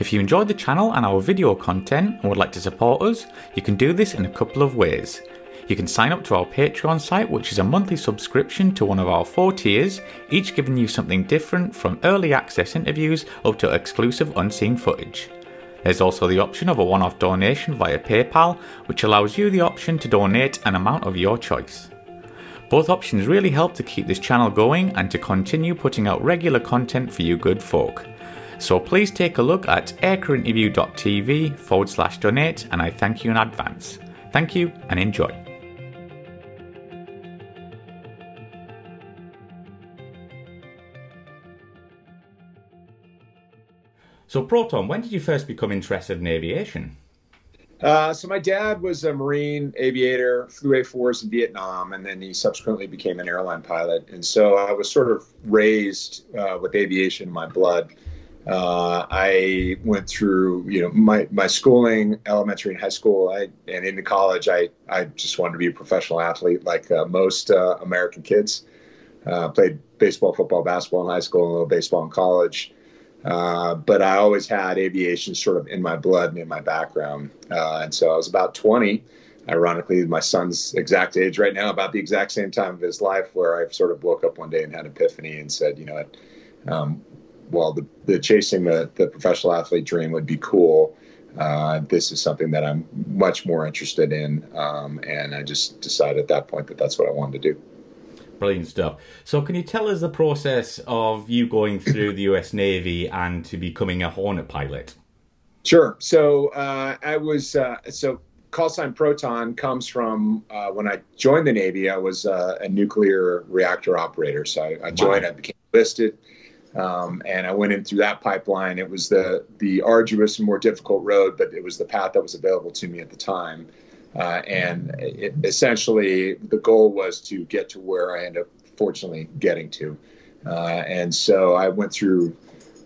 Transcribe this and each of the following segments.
If you enjoyed the channel and our video content and would like to support us, you can do this in a couple of ways. You can sign up to our Patreon site, which is a monthly subscription to one of our four tiers, each giving you something different from early access interviews up to exclusive unseen footage. There's also the option of a one off donation via PayPal, which allows you the option to donate an amount of your choice. Both options really help to keep this channel going and to continue putting out regular content for you good folk. So please take a look at aircrewinterview.tv forward slash donate, and I thank you in advance. Thank you and enjoy. So, Proton, when did you first become interested in aviation? Uh, so my dad was a Marine aviator, flew A4s in Vietnam, and then he subsequently became an airline pilot. And so I was sort of raised uh, with aviation in my blood. Uh, I went through, you know, my, my schooling, elementary and high school, I, and into college. I, I just wanted to be a professional athlete, like uh, most uh, American kids. Uh, played baseball, football, basketball in high school, and a little baseball in college. Uh, but I always had aviation sort of in my blood and in my background. Uh, and so I was about 20, ironically, my son's exact age right now, about the exact same time of his life, where I sort of woke up one day and had an epiphany and said, you know what, um, while the, the chasing the, the professional athlete dream would be cool, uh, this is something that I'm much more interested in. Um, and I just decided at that point that that's what I wanted to do. Brilliant stuff. So, can you tell us the process of you going through the US Navy and to becoming a Hornet pilot? Sure. So, uh, I was, uh, so call sign Proton comes from uh, when I joined the Navy, I was uh, a nuclear reactor operator. So, I, I joined, wow. I became enlisted. Um, and I went in through that pipeline. It was the the arduous and more difficult road, but it was the path that was available to me at the time. Uh, and it, essentially, the goal was to get to where I ended up fortunately getting to. Uh, and so I went through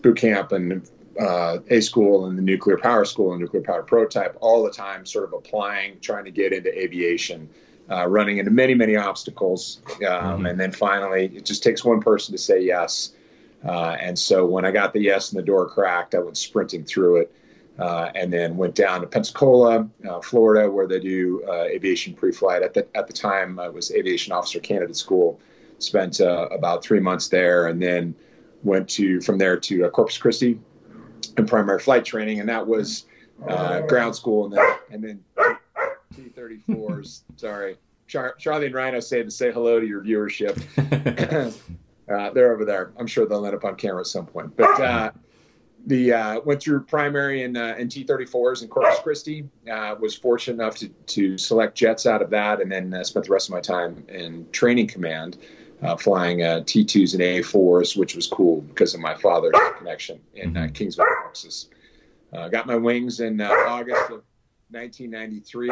boot camp and uh, A school and the nuclear power school and nuclear power prototype all the time, sort of applying, trying to get into aviation, uh, running into many, many obstacles. Um, mm-hmm. And then finally, it just takes one person to say yes. Uh, and so when I got the yes and the door cracked, I went sprinting through it uh, and then went down to Pensacola, uh, Florida, where they do uh, aviation pre-flight. At the at the time, I was aviation officer candidate school. Spent uh, about three months there, and then went to from there to uh, Corpus Christi in primary flight training, and that was uh, ground school, and then and then T-34s. sorry, Char- Charlie and Rhino say to say hello to your viewership. they're over there. I'm sure they'll end up on camera at some point, but the uh, went through primary in, uh, in T34s in Corpus Christi. Uh, was fortunate enough to, to select jets out of that, and then uh, spent the rest of my time in training command, uh, flying uh, T2s and A4s, which was cool because of my father's connection in uh, mm-hmm. Kingsville, Texas. got my wings in August of 1993.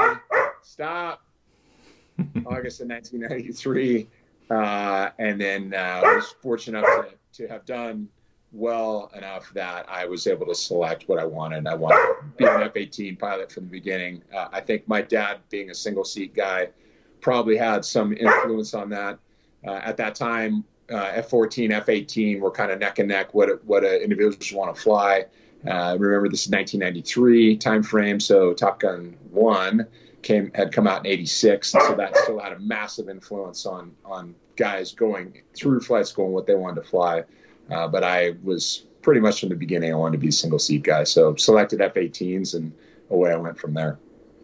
Stop. August of 1993, and then was fortunate enough to, to have done well enough that I was able to select what I wanted. I wanted to be an F 18 pilot from the beginning. Uh, I think my dad, being a single seat guy, probably had some influence on that. Uh, at that time, uh, F 14, F 18 were kind of neck and neck what, what individuals want to fly. Uh, remember, this is 1993 timeframe, so Top Gun 1 came had come out in 86 and so that still had a massive influence on on guys going through flight school and what they wanted to fly uh, but I was pretty much from the beginning, I wanted to be a single seat guy. So selected F 18s and away I went from there.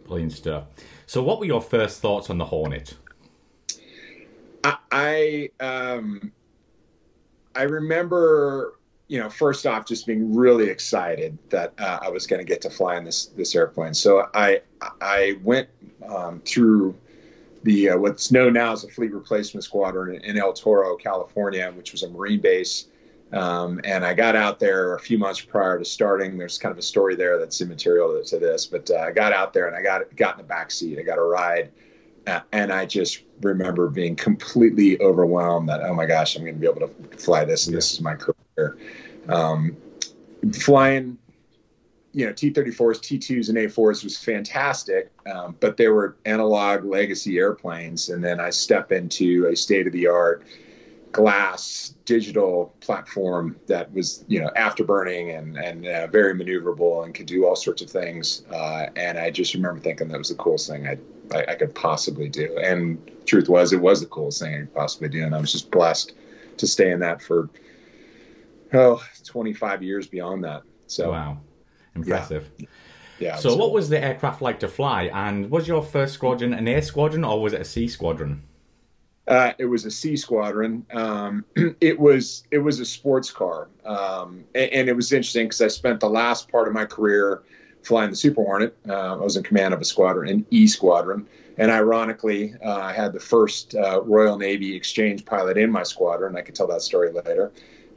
Brilliant stuff. So, what were your first thoughts on the Hornet? I, I, um, I remember, you know, first off, just being really excited that uh, I was going to get to fly in this this airplane. So I I went um, through the uh, what's known now as the Fleet Replacement Squadron in El Toro, California, which was a Marine base um, and I got out there a few months prior to starting. There's kind of a story there that's immaterial to this, but uh, I got out there and I got got in the back seat. I got a ride, uh, and I just remember being completely overwhelmed that oh my gosh, I'm going to be able to fly this, and this is my career. Um, flying, you know, T-34s, T2s, and A4s was fantastic, um, but they were analog legacy airplanes, and then I step into a state of the art glass digital platform that was you know afterburning and and uh, very maneuverable and could do all sorts of things. Uh, and I just remember thinking that was the coolest thing I, I, I could possibly do. And truth was, it was the coolest thing I could possibly do. And I was just blessed to stay in that for oh 25 years beyond that. So wow, impressive. Yeah. yeah so, what was the aircraft like to fly? And was your first squadron an A squadron or was it a C squadron? Uh, it was a C squadron. Um, it was it was a sports car, um, and, and, it was interesting because I spent the last part of my career flying the Super Hornet. Uh, I was in command of a squadron, an E squadron, and ironically, uh, I had the first uh, Royal Navy exchange pilot in my squadron. I could tell that story later.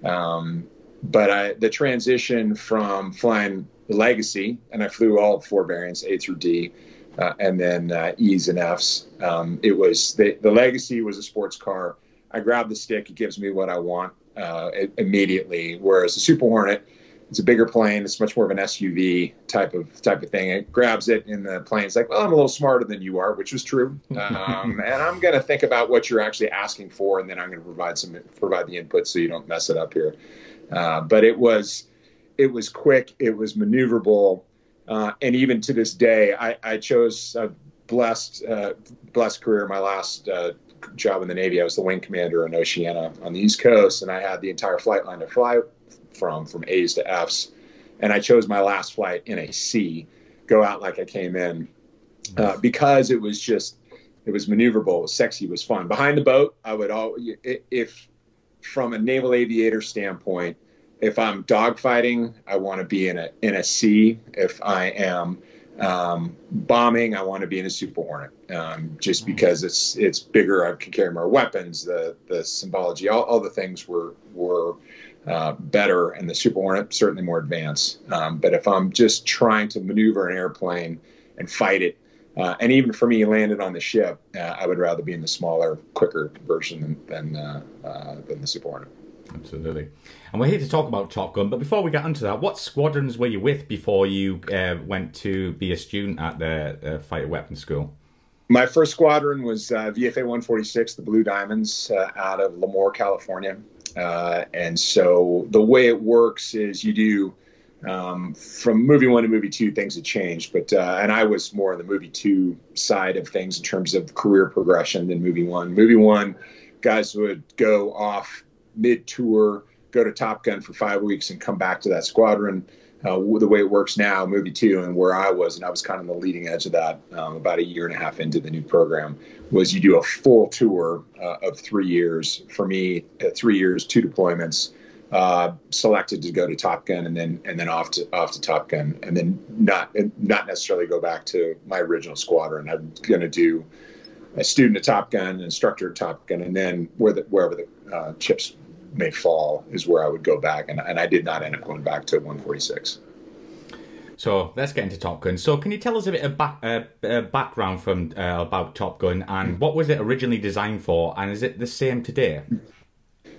Um, but I, the transition from flying the Legacy, and I flew all four variants, A through D uh, and then uh, E's and F's. Um, it was the, the Legacy was a sports car. I grab the stick, it gives me what I want uh, immediately. Whereas the Super Hornet, it's a bigger plane. It's much more of an SUV type of type of thing. It grabs it, and the plane's like, "Well, I'm a little smarter than you are," which was true. Um, and I'm going to think about what you're actually asking for, and then I'm going to provide some provide the input so you don't mess it up here. Uh, but it was it was quick. It was maneuverable. Uh, and even to this day, I, I chose a blessed, uh, blessed career. My last uh, job in the Navy, I was the wing commander in Oceana on the East Coast, and I had the entire flight line to fly from, from A's to F's. And I chose my last flight in a C, go out like I came in, uh, because it was just, it was maneuverable, it was sexy, it was fun. Behind the boat, I would all, if from a naval aviator standpoint, if I'm dogfighting, I want to be in a in a C. If I am um, bombing, I want to be in a Super Hornet, um, just mm-hmm. because it's it's bigger. I can carry more weapons. The the symbology, all, all the things were were uh, better, and the Super Hornet certainly more advanced. Um, but if I'm just trying to maneuver an airplane and fight it, uh, and even for me, landed on the ship, uh, I would rather be in the smaller, quicker version than than, uh, uh, than the Super Hornet. Absolutely. And we're here to talk about Top Gun. But before we get onto that, what squadrons were you with before you uh, went to be a student at the uh, Fighter Weapons School? My first squadron was uh, VFA 146, the Blue Diamonds, uh, out of Lemoore, California. Uh, and so the way it works is you do um, from movie one to movie two, things have changed. But uh, and I was more on the movie two side of things in terms of career progression than movie one. Movie one, guys would go off mid tour, go to Top Gun for five weeks, and come back to that squadron. Uh, the way it works now, movie two, and where I was, and I was kind of the leading edge of that um, about a year and a half into the new program, was you do a full tour uh, of three years. For me, uh, three years, two deployments, uh, selected to go to Top Gun, and then and then off to off to Top Gun, and then not not necessarily go back to my original squadron. I'm going to do a student at Top Gun, instructor at Top Gun, and then where the, wherever the uh, chips may fall is where I would go back, and, and I did not end up going back to 146. So let's get into Top Gun. So can you tell us a bit of back, uh, uh, background from uh, about Top Gun and what was it originally designed for, and is it the same today?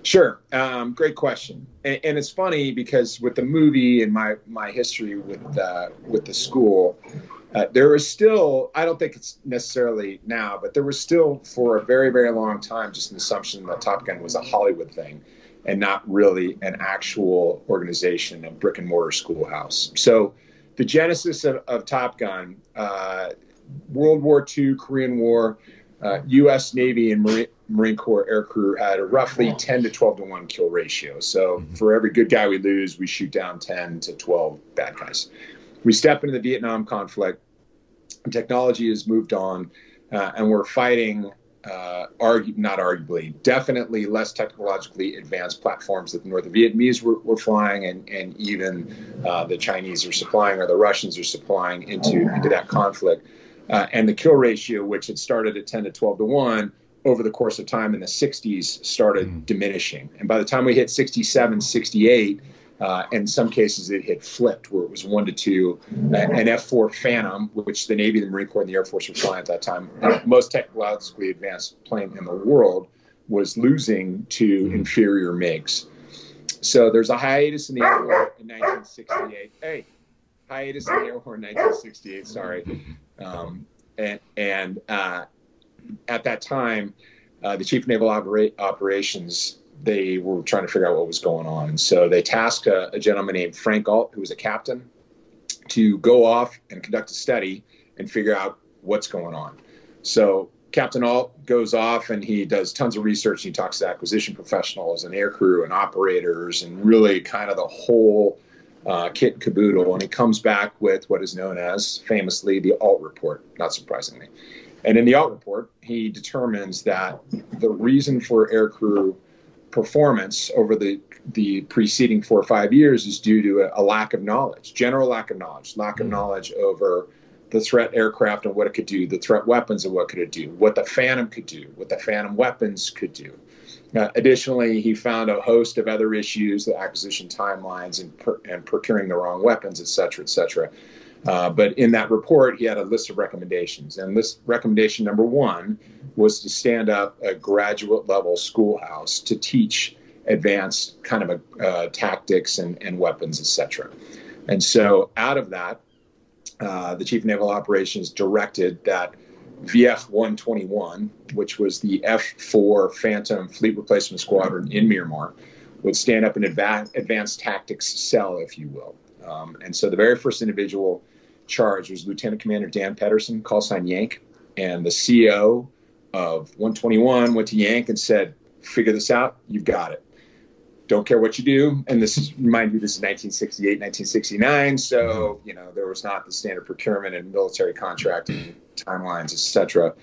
Sure, um, great question, and, and, it's funny because with the movie and my my history with uh, with the school, uh, there was still, I don't think it's necessarily now, but there was still for a very, very long time just an assumption that Top Gun was a Hollywood thing and not really an actual organization, a brick and mortar schoolhouse. So the genesis of, of Top Gun, uh, World War II, Korean War, uh, U.S. Navy and Marine, Marine Corps aircrew had a roughly 10 to 12 to 1 kill ratio. So mm-hmm. for every good guy we lose, we shoot down 10 to 12 bad guys. We step into the Vietnam conflict technology has moved on, uh, and we're fighting. Uh, argue, not arguably, definitely less technologically advanced platforms that the North Vietnamese were, were flying, and, and even uh, the Chinese are supplying or the Russians are supplying into into that conflict. Uh, and the kill ratio, which had started at 10 to 12 to 1, over the course of time in the 60s started mm. diminishing. And by the time we hit 67, 68, uh, in some cases, it had flipped where it was one to two. An F 4 Phantom, which the Navy, the Marine Corps, and the Air Force were flying at that time, most technologically advanced plane in the world, was losing to mm-hmm. inferior MiGs. So there's a hiatus in the Air War in 1968. Hey, hiatus in the Air War in 1968, sorry. Um, and, and uh, at that time, uh, the Chief of Naval Opera- Operations they were trying to figure out what was going on. So they tasked a, a gentleman named Frank Ault, who was a captain, to go off and conduct a study and figure out what's going on. So Captain Ault goes off and he does tons of research. He talks to acquisition professionals and aircrew and operators and really kind of the whole uh, kit and caboodle. And he comes back with what is known as famously the Ault report, not surprisingly. And in the Ault report, he determines that the reason for aircrew performance over the the preceding four or five years is due to a, a lack of knowledge, general lack of knowledge, lack of mm. knowledge over the threat aircraft and what it could do, the threat weapons and what could it do, what the Phantom could do, what the Phantom weapons could do. Uh, additionally, he found a host of other issues, the acquisition timelines and, per, and procuring the wrong weapons, et cetera, et cetera. Uh, but in that report, he had a list of recommendations. And this recommendation number one was to stand up a graduate level schoolhouse to teach advanced kind of a, uh, tactics and, and weapons, et cetera. And so out of that, uh, the Chief Naval Operations directed that VF 121, which was the F 4 Phantom Fleet Replacement Squadron in Miramar, would stand up an adva- advanced tactics cell, if you will. Um, and so the very first individual charged was Lieutenant Commander Dan Pedersen, call sign Yank. And the CEO of 121 went to Yank and said, Figure this out, you've got it don't care what you do. And this is, remind you, this is 1968, 1969. So, mm-hmm. you know, there was not the standard procurement and military contracting timelines, etc.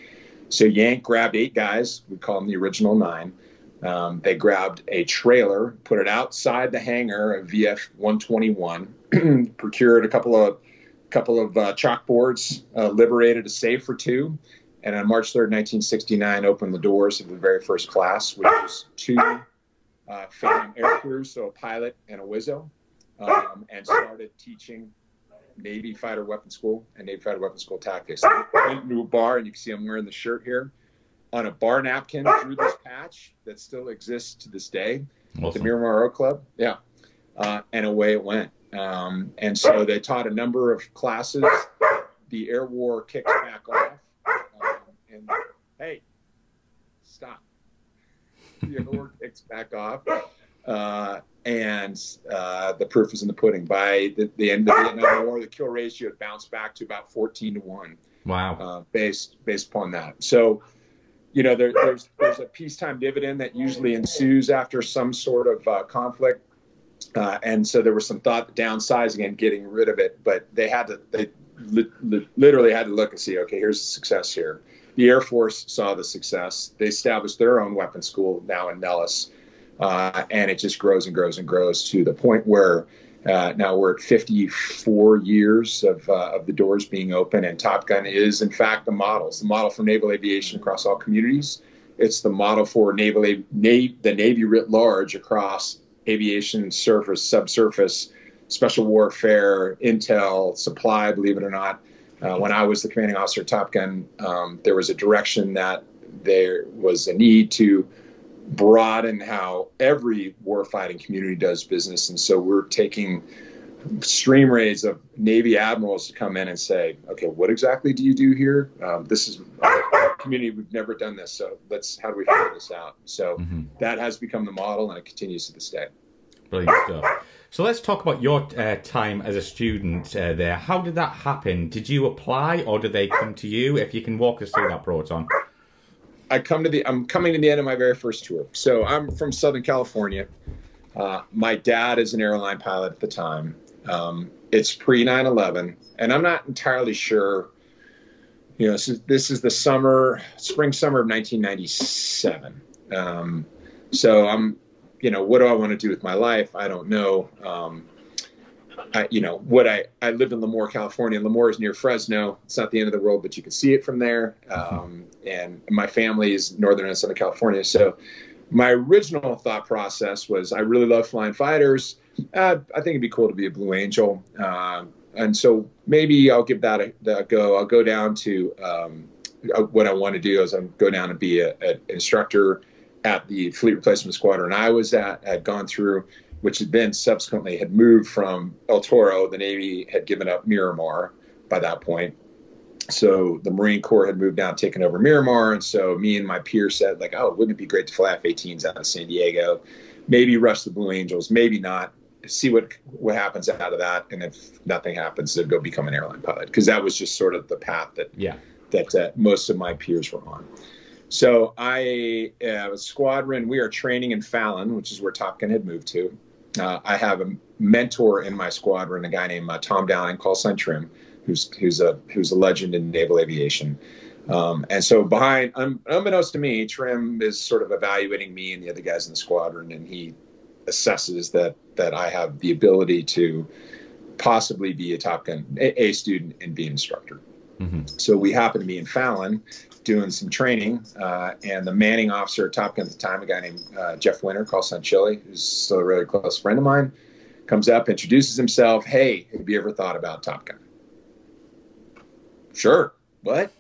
So Yank grabbed eight guys. We call them the original nine. Um, they grabbed a trailer, put it outside the hangar of VF 121, procured a couple of couple of uh, chalkboards, uh, liberated a safe for two, and on March 3rd, 1969, opened the doors of the very first class, which was two uh, Phantom air crew, so a pilot and a Wizzo, um, and started teaching Navy fighter weapon school and Navy fighter weapon school tactics. I went into a bar, and you can see I'm wearing the shirt here. On a bar napkin through this patch that still exists to this day, awesome. the Miramar Club. Yeah. Uh, and away it went. Um, and so they taught a number of classes. The air war kicks back off. Um, and hey, stop the air war kicks back off. Uh, and uh, the proof is in the pudding. By the, the, end of the Vietnam War, the kill ratio had bounced back to about 14 to 1. Wow. Uh, based, based upon that. So, you know, there, there's, there's a peacetime dividend that usually ensues after some sort of uh, conflict. Uh, and so there was some thought downsizing and getting rid of it, but they had to, they li- li- literally had to look and see, okay, here's the success here the Air Force saw the success. They established their own weapons school now in Nellis, uh, and it just grows and grows and grows to the point where uh, now we're at 54 years of, uh, of the doors being open, and Top Gun is, in fact, the model. It's the model for naval aviation across all communities. It's the model for naval nav- the Navy writ large across aviation, surface, subsurface, special warfare, intel, supply. Believe it or not, uh, when I was the commanding officer at Top Gun, um, there was a direction that there was a need to broaden how every warfighting community does business. And so we're taking stream raids of Navy admirals to come in and say, okay, what exactly do you do here? Um, this is a community, we've never done this. So let's, how do we figure this out? So mm-hmm. that has become the model and it continues to this day. Brilliant stuff. So let's talk about your uh, time as a student uh, there. How did that happen? Did you apply or did they come to you? If you can walk us through that, Proton. I come to the. I'm coming to the end of my very first tour. So I'm from Southern California. Uh, my dad is an airline pilot at the time. Um, it's pre 9/11, and I'm not entirely sure. You know, this is, this is the summer, spring summer of 1997. Um, so I'm you know, what do I want to do with my life? I don't know. Um, I, you know, what I, I live in Lemoore, California. Lemoore is near Fresno. It's not the end of the world, but you can see it from there. Um, and my family is Northern and Southern California. So my original thought process was I really love flying fighters. Uh, I think it'd be cool to be a Blue Angel. Uh, and so maybe I'll give that a, a go. I'll go down to um, uh, what I want to do is I'm go down and be an instructor at the fleet replacement squadron I was at had gone through, which had been subsequently had moved from El Toro. The Navy had given up Miramar by that point. so the Marine Corps had moved down, taken over Miramar, and so me and my peers said, like, oh, wouldn't it be great to fly F-18s out of San Diego? Maybe rush the Blue Angels, maybe not. See what what happens out of that, and if nothing happens, then go become an airline pilot because that was just sort of the path that yeah that uh, most of my peers were on. So I uh, squadron. We are training in Fallon, which is where Top Gun had moved to. Uh, I have a mentor in my squadron, a guy named uh, Tom Downing, call sign Trim who's who's a who's a legend in naval aviation. Um, and so behind, um, unbeknownst to me, Trim is sort of evaluating me and the other guys in the squadron, and he assesses that that I have the ability to possibly be a Top Gun a, a student and be an instructor. Mm-hmm. So we happen to be in Fallon doing some training, uh, and the manning officer at Top Gun at the time, a guy named uh, Jeff Winter, call sign Chili, who's still a really close friend of mine, comes up, introduces himself. Hey, have you ever thought about Top Gun? sure, what?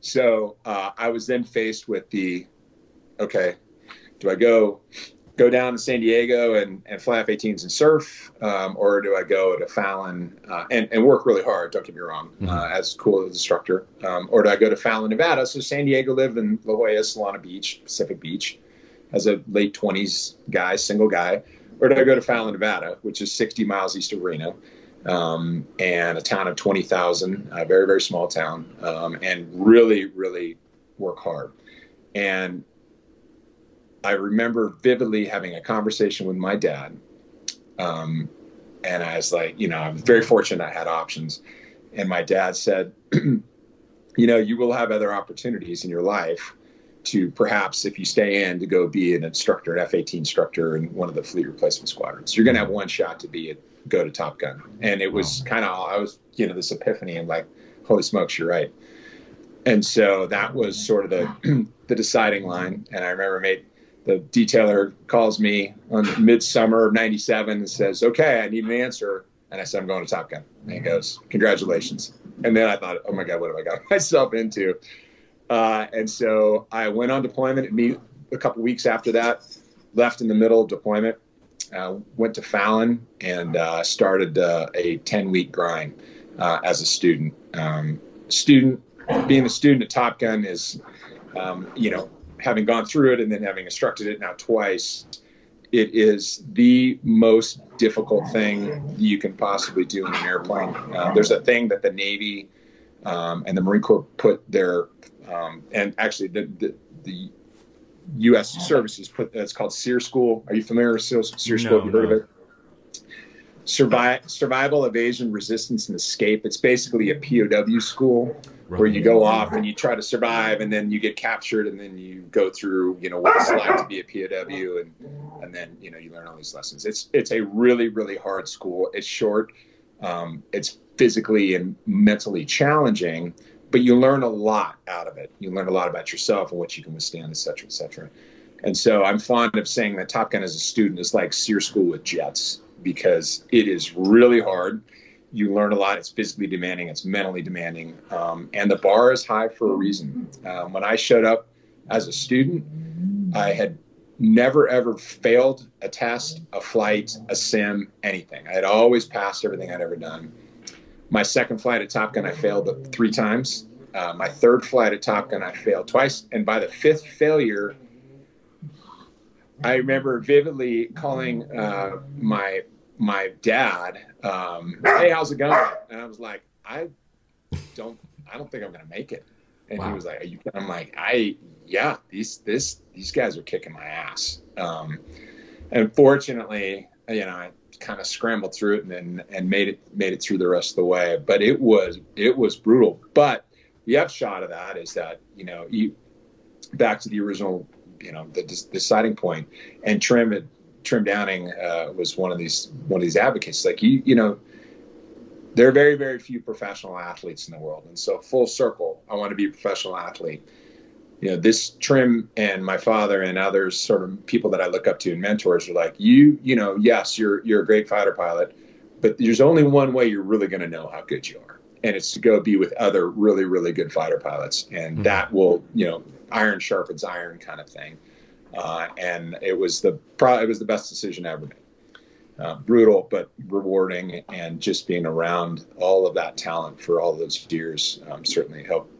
So uh, I was then faced with the, okay, do I go go down to San Diego and, and fly F-18s and surf, um, or do I go to Fallon uh, and, and work really hard? Don't get me wrong, mm-hmm. uh, as cool as instructor, um, or do I go to Fallon, Nevada? So San Diego lived in La Jolla, Solana Beach, Pacific Beach, as a late 20s guy, single guy, or do I go to Fallon, Nevada, which is 60 miles east of Reno? um, and a town of 20,000, a very, very small town, um, and really, really work hard. And I remember vividly having a conversation with my dad. Um, and I was like, you know, I'm very fortunate I had options. And my dad said, you know, you will have other opportunities in your life to perhaps, if you stay in, to go be an instructor, an F 18 instructor in one of the fleet replacement squadrons. You're going to have one shot to be a go to Top Gun. And it was kind of, I was, you know, this epiphany and like, holy smokes, you're right. And so that was sort of the, the deciding line. And I remember made the detailer calls me on midsummer of 97 and says, okay, I need an answer. And I said, I'm going to Top Gun. And he goes, congratulations. And then I thought, oh my God, what have I got myself into? Uh, and so I went on deployment. Me a couple weeks after that, left in the middle of deployment, uh, went to Fallon and uh, started uh, a 10 week grind uh, as a student. Um, student being a student at Top Gun is, um, you know, having gone through it and then having instructed it now twice. It is the most difficult thing you can possibly do in an airplane. Uh, there's a thing that the Navy um, and the Marine Corps put their, um, and actually the, the, the U.S. services put that's called SERE School. Are you familiar with SERE School? No, Have you heard no. of it? Survive, survival, evasion, resistance, and escape. It's basically a POW school. Where you go off and you try to survive, and then you get captured, and then you go through, you know, what it's like to be a POW, and and then you know you learn all these lessons. It's it's a really really hard school. It's short. Um, it's physically and mentally challenging, but you learn a lot out of it. You learn a lot about yourself and what you can withstand, et cetera, et cetera. And so I'm fond of saying that Top Gun as a student is like SERE School with jets because it is really hard. You learn a lot. It's physically demanding. It's mentally demanding, um, and the bar is high for a reason. Um, when I showed up as a student, I had never ever failed a test, a flight, a sim, anything. I had always passed everything I'd ever done. My second flight at Top Gun, I failed three times. Uh, my third flight at Top Gun, I failed twice. And by the fifth failure, I remember vividly calling uh, my my dad, um, "Hey, how's it going?" And I was like, "I don't, I don't think I'm gonna make it." And wow. he was like, "Are you?" I'm like, "I, yeah, these this these guys are kicking my ass." Um, and fortunately, you know, I kind of scrambled through it and and made it made it through the rest of the way. But it was it was brutal. But the upshot of that is that you know you back to the original you know the deciding point and trim it trim downing uh, was one of these one of these advocates. Like you you know there are very very few professional athletes in the world. And so full circle i want to be a professional athlete. You know this trim and my father and others sort of people that i look up to and mentors are like you you know yes you're you're a great fighter pilot but there's only one way you're really going to know how good you are and it's to go be with other really really good fighter pilots and mm-hmm. that will you know iron sharpens iron kind of thing uh, and it was the pro- it was the best decision I ever made uh, brutal but rewarding, and just being around all of that talent for all those years um, certainly helped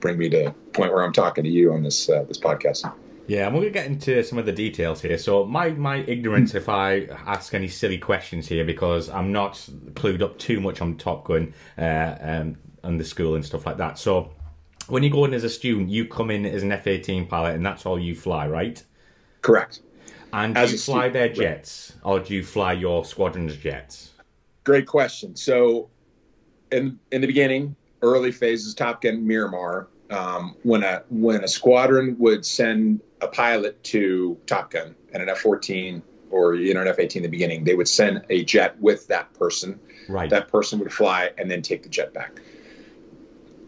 bring me to the point where I'm talking to you on this uh, this podcast. Yeah, and we're to get into some of the details here. So, my, my ignorance if I ask any silly questions here because I'm not clued up too much on Top Gun uh, um, and the school and stuff like that. So, when you go in as a student, you come in as an F 18 pilot and that's all you fly, right? Correct. And do you fly their jets right. or do you fly your squadron's jets? Great question. So, in, in the beginning, early phases, Top Gun Miramar, um, when a when a squadron would send a pilot to Top Gun and an F 14 or you know an F 18 in the beginning, they would send a jet with that person. Right. That person would fly and then take the jet back.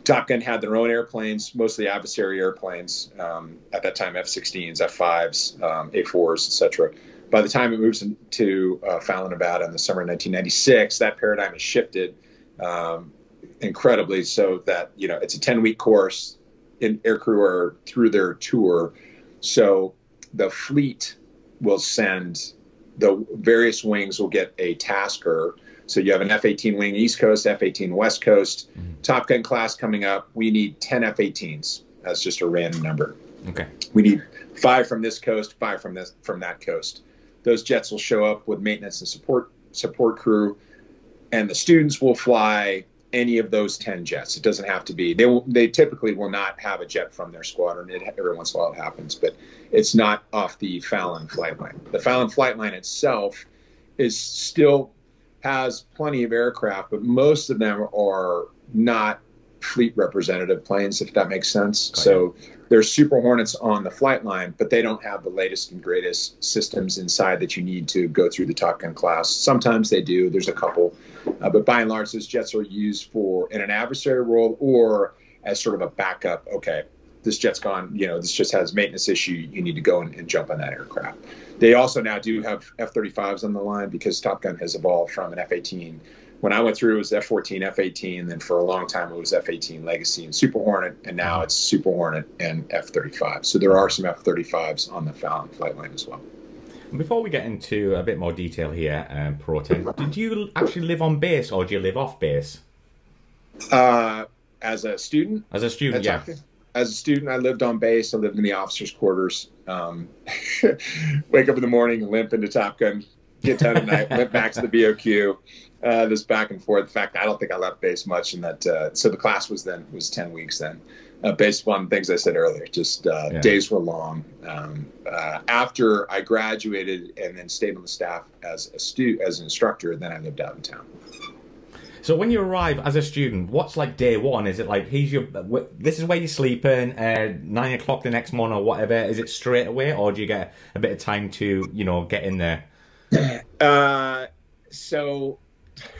Top Gun had their own airplanes, mostly adversary airplanes. Um, at that time, F-16s, F-5s, um, A-4s, etc. By the time it moves to uh, Fallon, Nevada, in the summer of 1996, that paradigm has shifted um, incredibly. So that you know, it's a 10-week course. In aircrew are through their tour so the fleet will send the various wings will get a tasker. So you have an F-18 wing East Coast, F-18 West Coast, mm-hmm. Top Gun class coming up. We need 10 F-18s. That's just a random number. Okay. We need five from this coast, five from this from that coast. Those jets will show up with maintenance and support support crew, and the students will fly any of those 10 jets. It doesn't have to be. They will, they typically will not have a jet from their squadron. It, every once in a while it happens, but it's not off the Fallon flight line. The Fallon flight line itself is still has plenty of aircraft, but most of them are not fleet representative planes, if that makes sense. So there's Super Hornets on the flight line, but they don't have the latest and greatest systems inside that you need to go through the Top Gun class. Sometimes they do. There's a couple, uh, but by and large, those jets are used for in an adversary role or as sort of a backup. Okay, this jet's gone. You know, this just has maintenance issue. You need to go and, and jump on that aircraft. They also now do have F-35s on the line because Top Gun has evolved from an F-18 when I went through, it was F-14, F-18, and then for a long time it was F-18 Legacy and Super Hornet, and now it's Super Hornet and F-35. So there are some F-35s on the Fallon flight line as well. Before we get into a bit more detail here, um, Proton, did you actually live on base or do you live off base? Uh, as a student? As a student, yeah. As a student, I lived on base. I lived in the officers' quarters. Um, wake up in the morning, limp into Top Gun, get done at night, limp back to the BOQ uh, this back and forth. In fact, I don't think I left base much in that. Uh, so the class was then was ten weeks then, uh, based upon things I said earlier. Just uh, yeah. days were long. Um, uh, after I graduated and then stayed on the staff as a stu as an instructor, then I lived out in town. So when you arrive as a student, what's like day one? Is it like here's your this is where you're sleeping, uh, nine o'clock the next morning or whatever? Is it straight away, or do you get a bit of time to you know get in there? Uh, so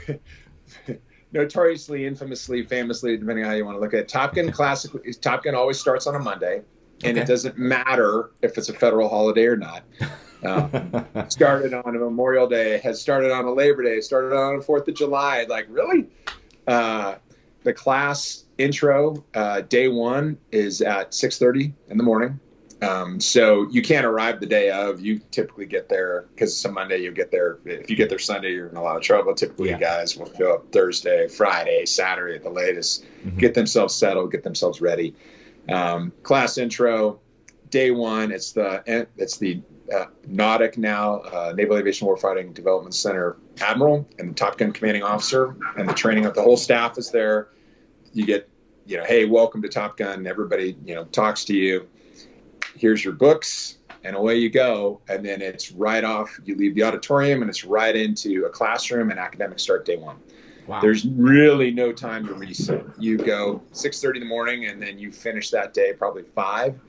notoriously, infamously, famously, depending on how you want to look at it, Top Gun Classic. Top Gun always starts on a Monday, and okay. it doesn't matter if it's a federal holiday or not. Um, started on a Memorial Day, has started on a Labor Day, started on a Fourth of July. Like really, uh, the class intro uh, day one is at six thirty in the morning. Um, so you can't arrive the day of. You typically get there because some Monday you get there. If you get there Sunday, you're in a lot of trouble. Typically, yeah. guys will show up Thursday, Friday, Saturday at the latest, mm-hmm. get themselves settled, get themselves ready. Um, class intro, day one. It's the it's the uh, NAWDC now, uh, Naval Aviation Warfighting Development Center Admiral and the Top Gun Commanding Officer, and the training of the whole staff is there. You get, you know, hey, welcome to Top Gun. Everybody, you know, talks to you here's your books and away you go and then it's right off you leave the auditorium and it's right into a classroom and academic start day one wow. there's really no time to reset you go 6.30 in the morning and then you finish that day probably 5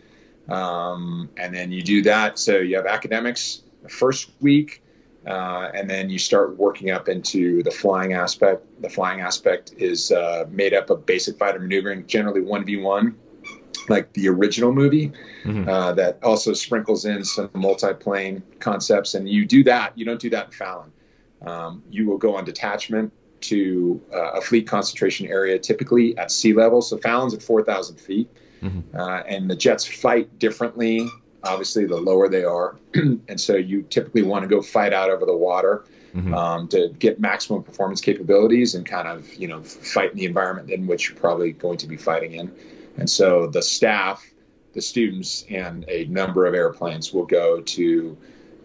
um, and then you do that. So you have academics the first week uh, and then you start working up into the flying aspect. The flying aspect is uh, made up of basic fighter maneuvering generally 1v1 like the original movie mm-hmm. uh, that also sprinkles in some multi-plane concepts. And you do that you don't do that in fallon. Um, you will go on detachment to uh, a fleet concentration area typically at sea level. So fallon's at 4000 feet mm-hmm. uh, and the jets fight differently obviously, the lower they are. and so you typically want to go fight out over the water mm-hmm. um, to get maximum performance capabilities and kind of, you know, fight in the environment in which you're probably going to be fighting in. And so the staff, the students, and a number of airplanes will go to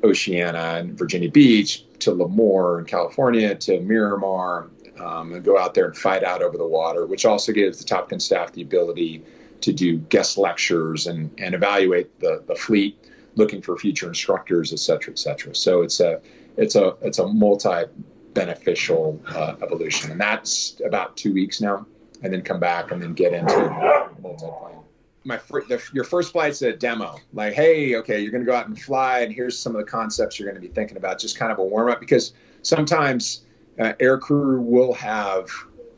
Oceana and Virginia Beach, to Lemoore in California, to Miramar, um, and go out there and fight out over the water, which also gives the Top Gun staff the ability to do guest lectures and, and evaluate the, the fleet, looking for future instructors, et cetera, et cetera. So it's a it's a it's a multi beneficial uh, evolution, and that's about two weeks now, and then come back and then get into multi-plane. My the, your first flight's a demo, like hey, okay, you're going to go out and fly, and here's some of the concepts you're going to be thinking about, just kind of a warm up, because sometimes uh, air crew will have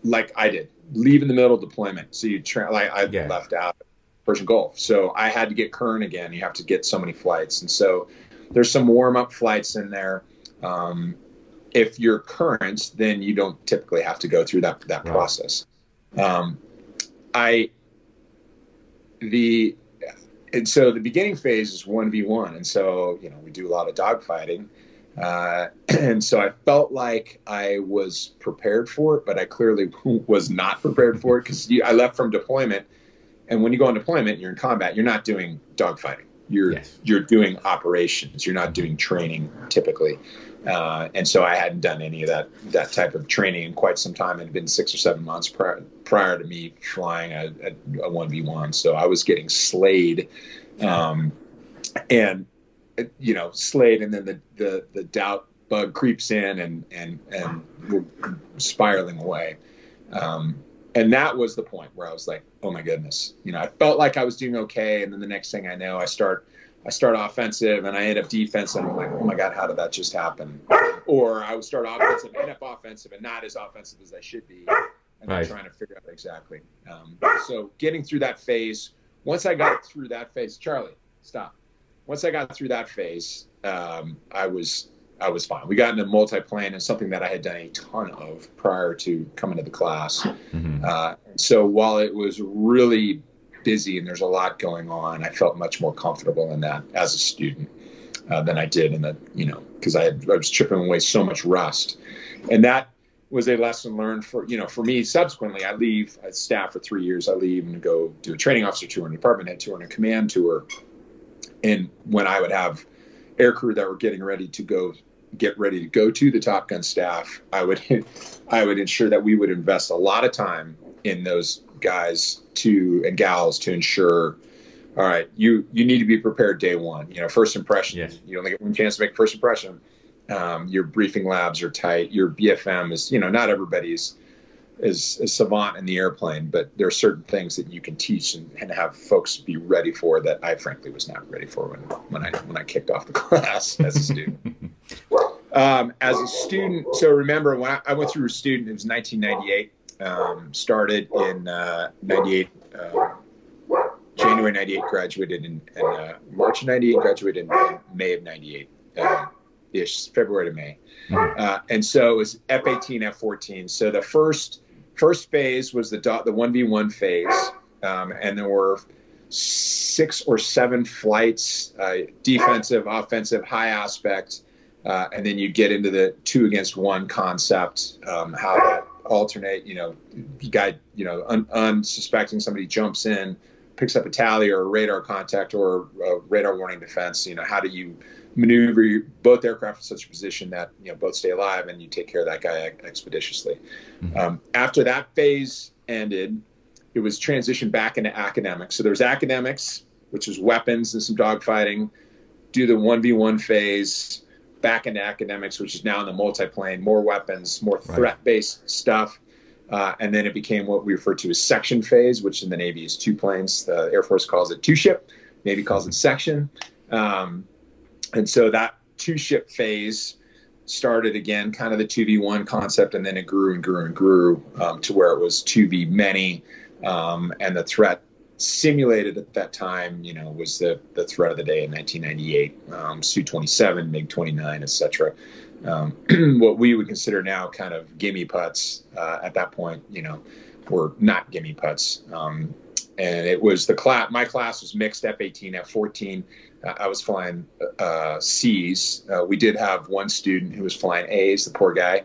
like I did leave in the middle of deployment. So you tra- like I yeah. left out Persian Gulf. So I had to get current again. You have to get so many flights. And so there's some warm up flights in there. Um, if you're current, then you don't typically have to go through that, that right. process. Um, I, the, and so the beginning phase is 1v1. And so, you know, we do a lot of dogfighting. Uh, and so I felt like I was prepared for it, but I clearly was not prepared for it because I left from deployment. And when you go on deployment, you're in combat. You're not doing dogfighting. You're yes. you're doing operations. You're not doing training typically. Uh, and so I hadn't done any of that that type of training in quite some time. It had been six or seven months prior, prior to me flying a one v one. So I was getting slayed, um, and you know, slayed, and then the, the, the doubt bug creeps in and, and, and we're spiraling away. Um, and that was the point where I was like, oh my goodness, you know, I felt like I was doing okay. And then the next thing I know, I start, I start offensive and I end up defensive. And I'm like, oh my God, how did that just happen? Or I would start offensive, end up offensive and not as offensive as I should be. And right. I'm trying to figure out exactly. Um, so getting through that phase, once I got through that phase, Charlie, stop once I got through that phase, um, I was I was fine. We got into multi-plane and something that I had done a ton of prior to coming to the class. Mm-hmm. Uh, so while it was really busy and there's a lot going on, I felt much more comfortable in that as a student uh, than I did in the you know because I, I was chipping away so much rust, and that was a lesson learned for you know for me subsequently i leave I staff for three years i leave and go do a training officer tour and department head tour and a command tour and when I would have aircrew that were getting ready to go get ready to go to the Top Gun staff, I would I would ensure that we would invest a lot of time in those guys to and gals to ensure all right, you you need to be prepared day one. You know, first impression. Yes. You only get one chance to make first impression. Um, your briefing labs are tight. Your BFM is, you know, not everybody's is a savant in the airplane, but there are certain things that you can teach and, and, have folks be ready for that I frankly was not ready for when, when I when I kicked off the class as a student. um, as a student, so remember when I, I, went through a student, it was 1998. Um, started in uh, 98, uh, January 98, graduated in, in uh, March 98, graduated in, in May of 98 uh, ish, February to May. Mm-hmm. Uh, and so it was F18, F14. So the first first phase was the dot, the one v one phase, um, and there were six or seven flights, uh, defensive, offensive, high aspect, uh, and then you get into the two against one concept, um, how to alternate. You know, you guy, you know, un- unsuspecting somebody jumps in, picks up a tally or a radar contact or a radar warning defense. You know, how do you maneuver both aircraft in such a position that you know both stay alive and you take care of that guy expeditiously. Mm-hmm. Um, after that phase ended, it was transitioned back into academics. So there was academics, which was weapons and some dogfighting. Do the one v one phase, back into academics, which is now in the multiplane, more weapons, more threat based stuff. Uh, and then it became what we refer to as section phase, which in the Navy is two planes. The Air Force calls it two ship, Navy calls it section. Um, and so that two ship phase started again, kind of the 2v1 concept, and then it grew and grew and grew um, to where it was 2v many. Um, and the threat simulated at that time, you know, was the, the threat of the day in 1998, um, Su-27, MiG-29, etc. Um, what we would consider now kind of gimme putts uh, at that point, you know, were not gimme putts. And it was the class. My class was mixed F-18, F-14 I was flying uh, C's. Uh, we did have one student who was flying A's, the poor guy,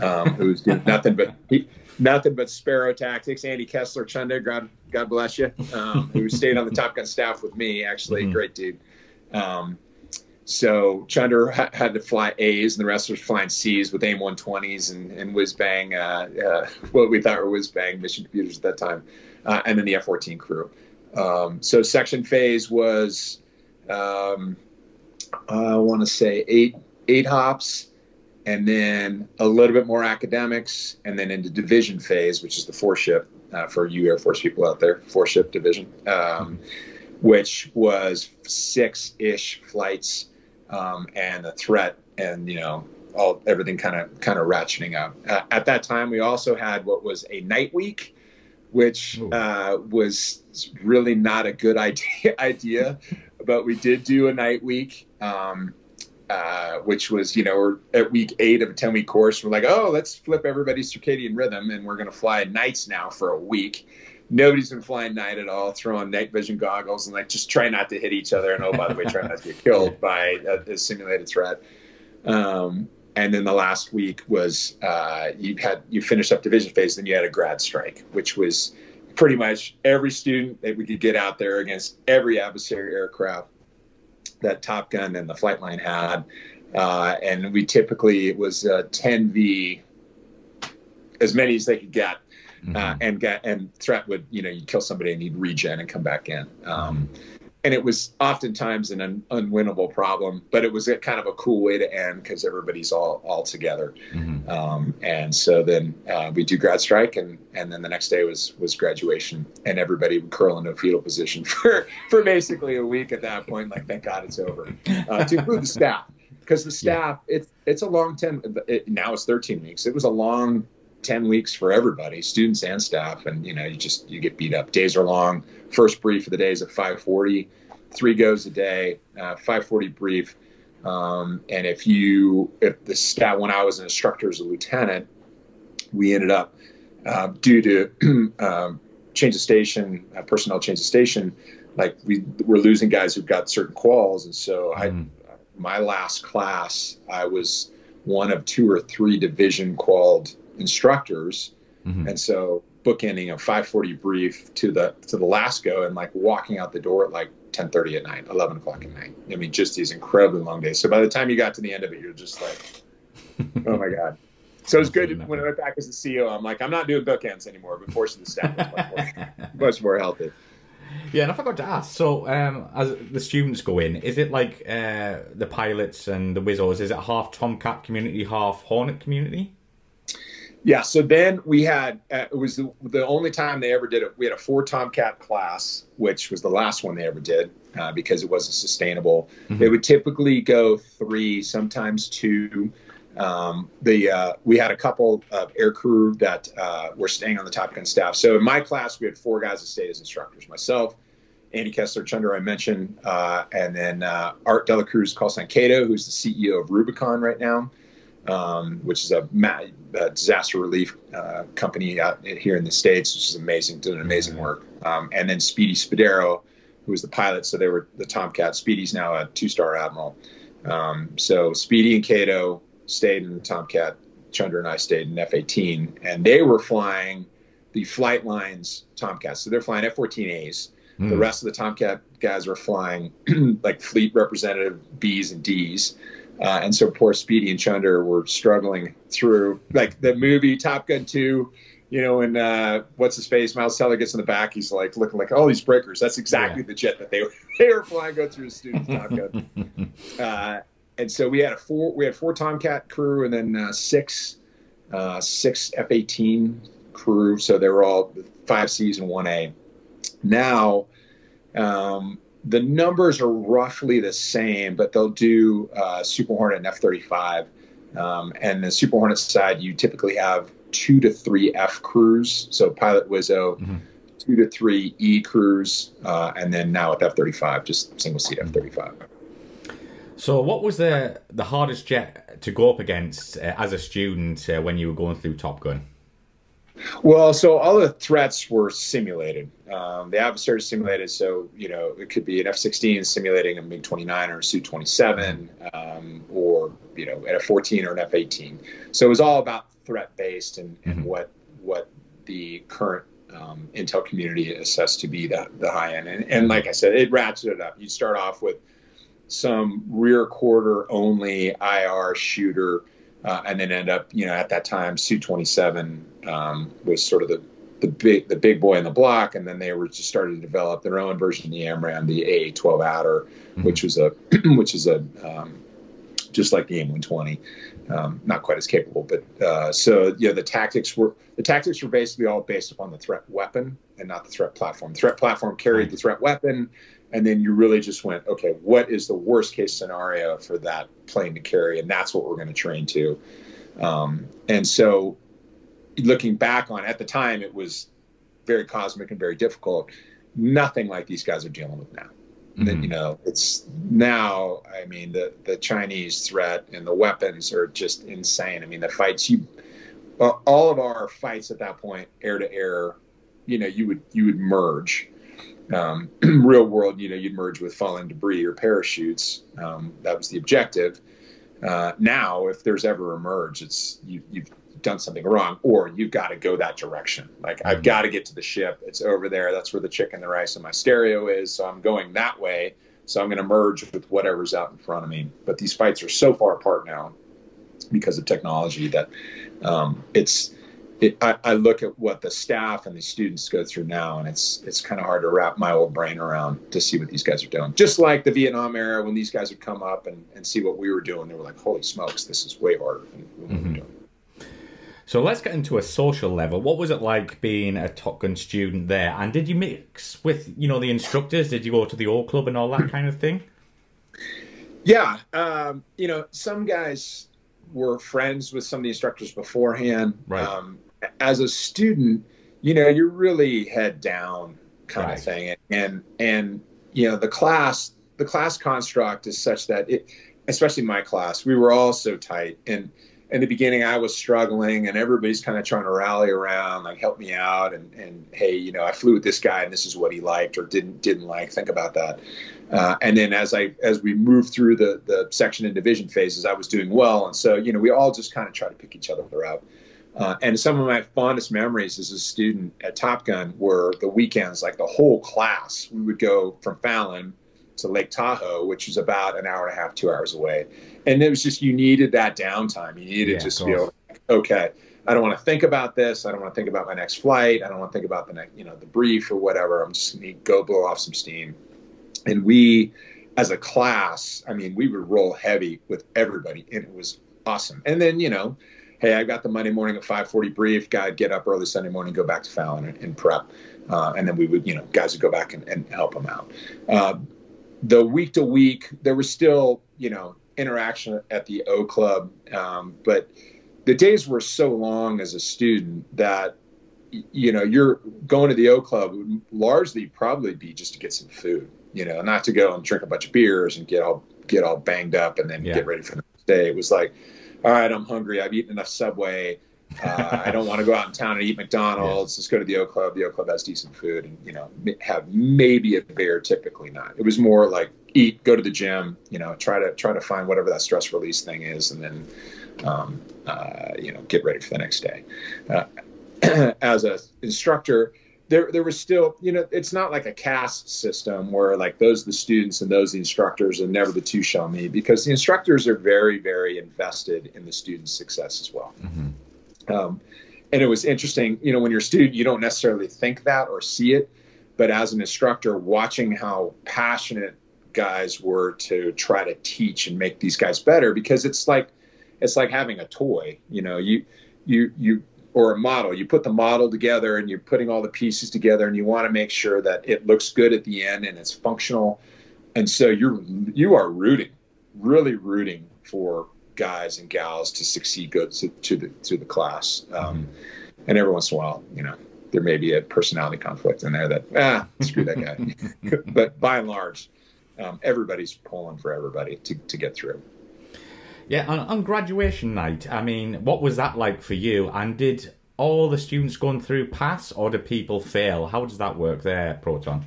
um, who was doing nothing but he, nothing but sparrow tactics. Andy Kessler Chunder, God, God bless you, um, who stayed on the Top Gun staff with me. Actually, mm-hmm. great dude. Um, so Chunder ha- had to fly A's, and the rest was flying C's with AIM 120s and, and whiz bang, uh, uh, what we thought were whiz bang mission computers at that time, uh, and then the F 14 crew. Um, so section phase was, um, I want to say eight eight hops, and then a little bit more academics, and then into division phase, which is the four ship uh, for you Air Force people out there, four ship division, um, which was six ish flights, um, and the threat, and you know all everything kind of kind of ratcheting up. Uh, at that time, we also had what was a night week, which uh, was really not a good idea. idea, but we did do a night week. Um, uh, which was, you know, we're at week eight of a 10 week course. We're like, oh, let's flip everybody's circadian rhythm and we're going to fly nights now for a week. Nobody's been flying night at all, throw on night vision goggles and like just try not to hit each other. And oh, by the way, try not to get killed by a, a simulated threat. Um, and then the last week was uh, you had you finished up division phase, then you had a grad strike, which was pretty much every student that we could get out there against every adversary aircraft that Top Gun and the flight line had. Uh, and we typically, it was uh, 10V, as many as they could get. Mm-hmm. Uh, and get and threat would you know you kill somebody and you'd regen and come back in um, and it was oftentimes an un- unwinnable problem, but it was a kind of a cool way to end because everybody's all all together. Mm-hmm. Um, and so then uh, we do grad strike, and and then the next day was was graduation, and everybody would curl into a fetal position for for basically a week at that point. Like, thank God it's over. Uh, to include the staff, because the staff yeah. it's it's a long ten. It, now it's thirteen weeks. It was a long 10 weeks for everybody students and staff and you know you just you get beat up. Days are long. First brief of the day is at 540 three goes a day uh, 540 brief. Um, and if you if the staff when i was an instructor as a lieutenant we ended up uh, due to um, change of station uh, personnel change of station like we were losing guys who got certain quals. And so mm. i my last class i was one of two or three division qualled instructors, mm-hmm. and so bookending a 5:40 brief to the to the LASCO and like walking out the door at like 10:30 at night, 11 o'clock at night. I mean, just these incredibly long days. So by the time you got to the end of it, you're just like, oh my god. So it's good when I went back as the CO. I'm like, I'm not doing bookends anymore, but forcing the staff was much more, much more healthy. Yeah, and I forgot to ask. So, um, as the students go in, is it like uh, the pilots and the Wizzos? Is it half Tomcat community, half Hornet community? Yeah. So then we had uh, it was the, the, only time they ever did it. We had a four Tomcat class, which was the last one they ever did uh, because it wasn't sustainable. Mm-hmm. They would typically go three, sometimes two. Um, the uh, we had a couple of air crew that uh, were staying on the Top Gun staff. So in my class, we had four guys that stayed as instructors. Myself, Andy Kessler Chunder, I mentioned, uh, and then uh, Art Delacruz Cato, who's the CEO of Rubicon right now um, which is a, a disaster relief uh, company out here in the states, which is amazing, doing amazing work. Um, and then Speedy Spadero, who was the pilot, so they were the Tomcat. Speedy's now a two-star admiral. Um, so Speedy and Cato stayed in the Tomcat. Chunder and I stayed in F-18, and they were flying the flight lines Tomcats. So they're flying F-14As. Mm. The rest of the Tomcat guys were flying like fleet representative Bs and Ds. Uh, and so poor Speedy and Chunder were struggling through like the movie Top Gun 2, you know, and uh, what's his face? Miles Teller gets in the back. He's like looking like all these breakers. That's exactly yeah. the jet that they were, they were flying go through the students Top Gun. uh, and so we had a four we had four Tomcat crew and then uh, six uh, six F-18 crew. So they were all five C's and one A. Now um, the numbers are roughly the same, but they'll do uh, Super Hornet and F 35. Um, and the Super Hornet side, you typically have two to three F crews. So Pilot Wizzo, mm-hmm. two to three E crews, uh, and then now with F 35, just single seat F 35. So, what was the the hardest jet to go up against uh, as a student uh, when you were going through Top Gun? Well, so all the threats were simulated. Um, the adversary simulated, so you know it could be an F-16 simulating a MiG-29 or a Su-27, um, or you know an F-14 or an F-18. So it was all about threat-based and, and mm-hmm. what what the current um, intel community assessed to be the, the high end. And, and like I said, it ratcheted up. You start off with some rear quarter only IR shooter uh, and then end up, you know, at that time, Su 27 um, was sort of the the big the big boy in the block, and then they were just starting to develop their own version of the AMRAAM, the AA-12 Adder, mm-hmm. which was a which is a um, just like the AIM-120, um, not quite as capable, but uh, so yeah, the tactics were the tactics were basically all based upon the threat weapon and not the threat platform. The threat platform carried the threat weapon, and then you really just went, okay, what is the worst case scenario for that plane to carry, and that's what we're going to train to. Um, and so, looking back on at the time, it was very cosmic and very difficult. Nothing like these guys are dealing with now. Mm-hmm. you know, it's now. I mean, the the Chinese threat and the weapons are just insane. I mean, the fights you, all of our fights at that point, air to air, you know, you would you would merge um, real world, you know, you'd merge with falling debris or parachutes. Um, that was the objective. Uh, now, if there's ever a merge, it's you, you've done something wrong, or you've got to go that direction. Like I've mm-hmm. got to get to the ship. It's over there. That's where the chicken, the rice, and my stereo is. So I'm going that way. So I'm going to merge with whatever's out in front of me. But these fights are so far apart now because of technology that um, it's it, I, I, look at what the staff and the students go through now, and it's it's kind of hard to wrap my old brain around to see what these guys are doing. Just like the Vietnam era, when these guys would come up and, and see what we were doing, they were like, "Holy smokes, this is way harder than what mm-hmm. we were doing." So let's get into a social level. What was it like being a Top Gun student there? And did you mix with you know the instructors? Did you go to the old club and all that kind of thing? Yeah, um, you know, some guys were friends with some of the instructors beforehand. Right. Um, as a student, you know, you're really head down kind right. of thing. And, and, you know, the class, the class construct is such that it, especially my class, we were all so tight. And in the beginning, I was struggling and everybody's kind of trying to rally around, like help me out. And, and Hey, you know, I flew with this guy and this is what he liked or didn't, didn't like. Think about that. Uh, and then as I, as we moved through the, the section and division phases, I was doing well. And so, you know, we all just kind of try to pick each other up. Uh, and some of my fondest memories as a student at Top Gun were the weekends, like the whole class. We would go from Fallon to Lake Tahoe, which is about an hour and a half, two hours away. And it was just, you needed that downtime. You needed yeah, just to feel, okay, I don't want to think about this. I don't want to think about my next flight. I don't want to think about the next, you know, the brief or whatever. I'm just going to go blow off some steam. And we, as a class, I mean, we would roll heavy with everybody, and it was awesome. And then, you know, hey, I got the Monday morning at 5:40 brief. Got to get up early Sunday morning, go back to Fallon and, and prep, uh, and then we would, you know, guys would go back and, and help them out. Uh, the week to week, there was still, you know, interaction at the O Club, um, but the days were so long as a student that you know you're going to the O Club would largely probably be just to get some food, you know, not to go and drink a bunch of beers and get all get all banged up and then yeah. get ready for the next day. It was like all right, I'm hungry. I've eaten enough Subway. Uh, I don't want to go out in town and eat McDonald's. Yeah. Let's go to the O Club. The O Club has decent food, and you know, have maybe a beer. Typically not. It was more like eat, go to the gym. You know, try to try to find whatever that stress release thing is, and then um, uh, you know, get ready for the next day. Uh, as an instructor, there there was still you know it's not like a caste system where like those the students and those the instructors and never the two shall meet because the instructors are very very invested in the student's success as well mm-hmm. um, and it was interesting you know when you're a student you don't necessarily think that or see it but as an instructor watching how passionate guys were to try to teach and make these guys better because it's like it's like having a toy you know you you you or a model. You put the model together and you're putting all the pieces together and you want to make sure that it looks good at the end and it's functional. And so you're you are rooting, really rooting for guys and gals to succeed good to, to the to the class. Um, and every once in a while, you know, there may be a personality conflict in there that ah screw that guy. but by and large, um, everybody's pulling for everybody to, to get through. Yeah, on, on, graduation night, I mean, what was that like for you? And did all the students going through pass, or do people fail? How does that work there, Proton?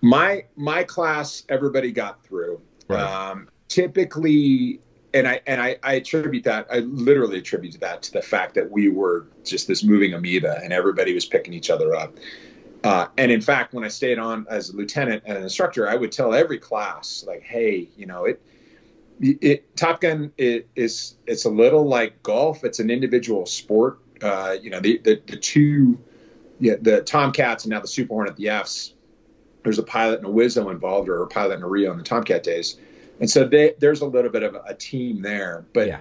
My my class, everybody got through. Right. Um, typically, and I and I, I attribute that. I literally attribute that to the fact that we were just this moving amoeba, and everybody was picking each other up. Uh, and in fact, when I stayed on as a lieutenant and an instructor, I would tell every class, like, "Hey, you know, it, it Top Gun is it's a little like golf. It's an individual sport. Uh, you know, the, the the two, yeah, the Tomcats and now the Super Hornet, the Fs. There's a pilot and a Wizzo involved, or a pilot and a RIO in the Tomcat days, and so they, there's a little bit of a team there. But yeah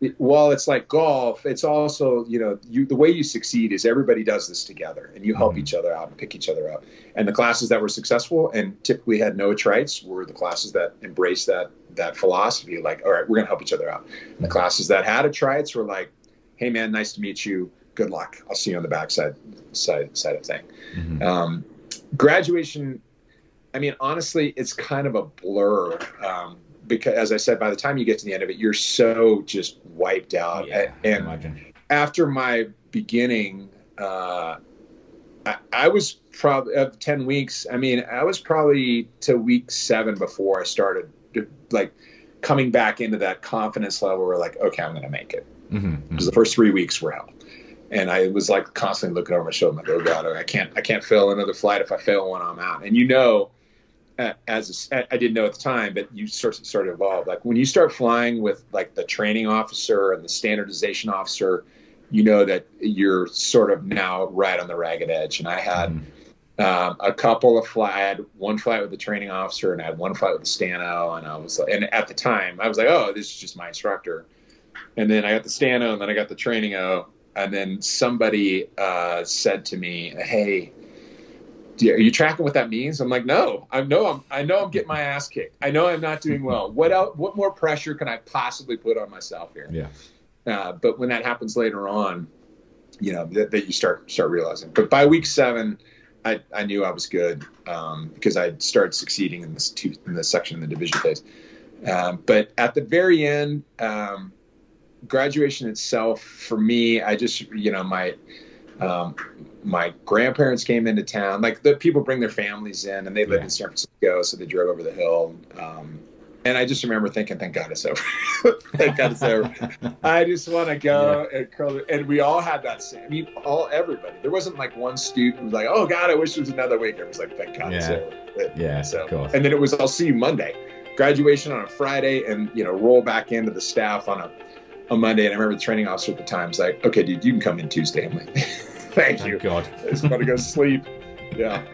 it, while it's like golf, it's also you know you the way you succeed is everybody does this together and you help mm-hmm. each other out and pick each other up. And the classes that were successful and typically had no attrites were the classes that embraced that that philosophy. Like, all right, we're gonna help each other out. And the classes that had attrites were like, hey man, nice to meet you. Good luck. I'll see you on the backside side side of thing. Mm-hmm. Um, graduation. I mean, honestly, it's kind of a blur. Um, because as I said, by the time you get to the end of it, you're so just wiped out. Yeah, and after my beginning, uh, I, I, was probably of ten weeks. I mean, I was probably to week seven before I started like coming back into that confidence level where like, okay, I'm going to make it. Mm-hmm, mm-hmm. Because the first three weeks were hell. And I was like constantly looking over my shoulder, like, oh god, I can't, I can't fail another flight. If I fail one, I'm out. And you know, as a, I didn't know at the time, but you start start to evolve. Like when you start flying with like the training officer and the standardization officer, you know that you're sort of now right on the ragged edge. And I had mm-hmm. um, a couple of flight. I had one flight with the training officer, and I had one flight with the stano. And I was like, and at the time, I was like, oh, this is just my instructor. And then I got the stano, and then I got the training O. And then somebody uh, said to me, hey are you tracking what that means? I'm like, no, I know I'm, I know I'm getting my ass kicked. I know I'm not doing well. What else, what more pressure can I possibly put on myself here? Yeah. Uh, but when that happens later on, you know, that, that, you start, start realizing, but by week seven, I, I knew I was good um, because I started succeeding in this two, in this section in the division phase. Um, but at the very end, um, graduation itself for me, I just, you know, my, um, my grandparents came into town. Like the people bring their families in, and they lived yeah. in San Francisco, so they drove over the hill. Um, and I just remember thinking, "Thank God it's over! Thank God it's over! I just want to go yeah. and curl." And we all had that same. I mean, all everybody. There wasn't like one student who was like, "Oh God, I wish it was another week." It was like, "Thank God yeah. it's over!" yeah. So, and then it was, "I'll see you Monday." Graduation on a Friday, and you know, roll back into the staff on a a Monday. And I remember the training officer at the time was like, "Okay, dude, you can come in Tuesday." I'm like. Thank you. God. I just want to go sleep. Yeah.